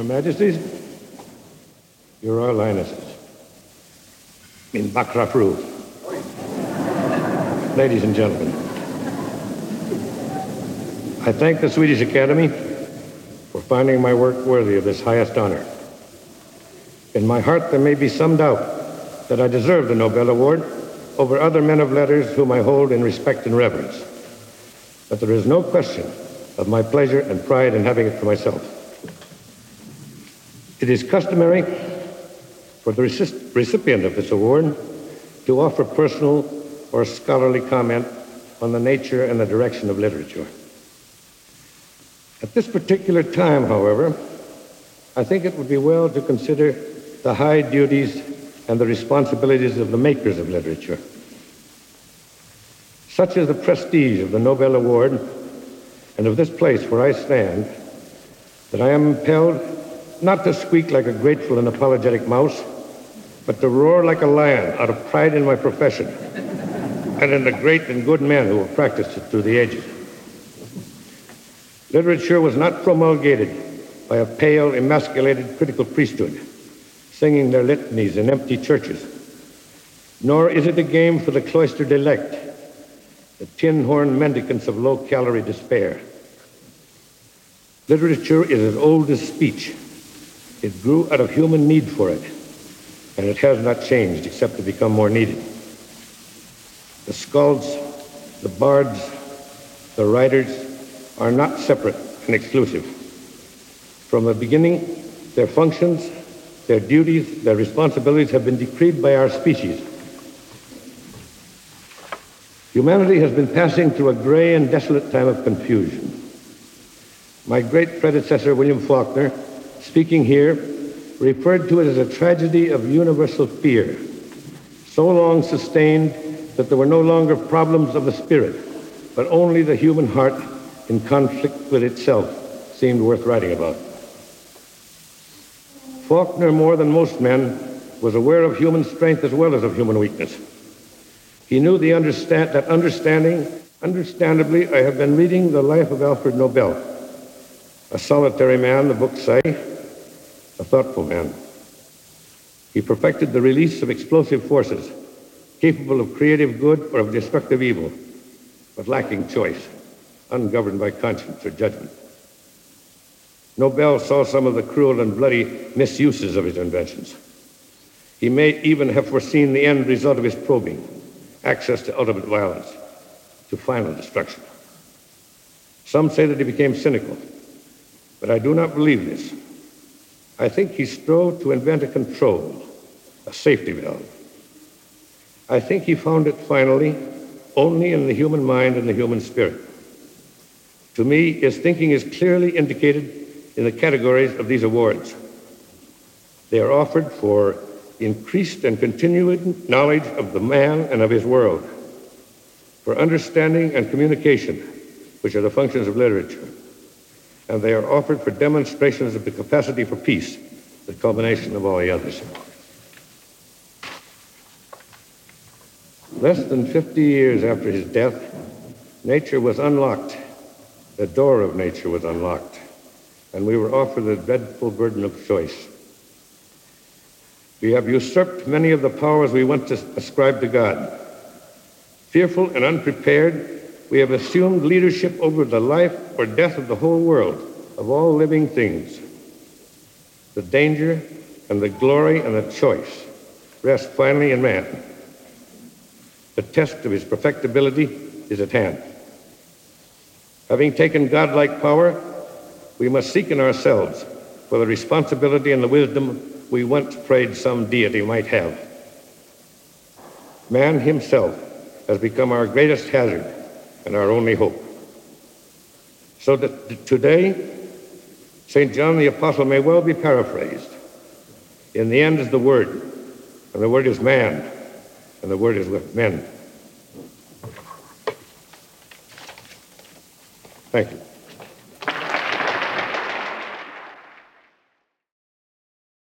Your Majesties, Your Royal Highnesses, in Bakrapru, ladies and gentlemen, I thank the Swedish Academy for finding my work worthy of this highest honor. In my heart, there may be some doubt that I deserve the Nobel Award over other men of letters whom I hold in respect and reverence. But there is no question of my pleasure and pride in having it for myself. It is customary for the recipient of this award to offer personal or scholarly comment on the nature and the direction of literature. At this particular time, however, I think it would be well to consider the high duties and the responsibilities of the makers of literature. Such is the prestige of the Nobel Award and of this place where I stand that I am impelled not to squeak like a grateful and apologetic mouse, but to roar like a lion out of pride in my profession and in the great and good men who have practiced it through the ages. Literature was not promulgated by a pale, emasculated critical priesthood, singing their litanies in empty churches, nor is it a game for the cloistered elect, the tin-horn mendicants of low-calorie despair. Literature is as old as speech. It grew out of human need for it, and it has not changed except to become more needed. The skalds, the bards, the writers, are not separate and exclusive. From the beginning, their functions, their duties, their responsibilities have been decreed by our species. Humanity has been passing through a gray and desolate time of confusion. My great predecessor, William Faulkner, speaking here, referred to it as a tragedy of universal fear, so long sustained that there were no longer problems of the spirit, but only the human heart in conflict with itself seemed worth writing about. Faulkner, more than most men, was aware of human strength as well as of human weakness. He knew the understand, that understanding, understandably, I have been reading the life of Alfred Nobel, a solitary man, the books say, a thoughtful man. He perfected the release of explosive forces, capable of creative good or of destructive evil, but lacking choice ungoverned by conscience or judgment. Nobel saw some of the cruel and bloody misuses of his inventions. He may even have foreseen the end result of his probing, access to ultimate violence, to final destruction. Some say that he became cynical, but I do not believe this. I think he strove to invent a control, a safety valve. I think he found it finally only in the human mind and the human spirit. To me, his thinking is clearly indicated in the categories of these awards. They are offered for increased and continued knowledge of the man and of his world, for understanding and communication, which are the functions of literature, and they are offered for demonstrations of the capacity for peace, the culmination of all the others. Less than 50 years after his death, nature was unlocked the door of nature was unlocked, and we were offered the dreadful burden of choice. We have usurped many of the powers we once ascribed to God. Fearful and unprepared, we have assumed leadership over the life or death of the whole world, of all living things. The danger and the glory and the choice rest finally in man. The test of his perfectibility is at hand. Having taken godlike power, we must seek in ourselves for the responsibility and the wisdom we once prayed some deity might have. Man himself has become our greatest hazard and our only hope. So that today, St. John the Apostle may well be paraphrased. In the end is the Word, and the Word is man, and the Word is with men. Thank you.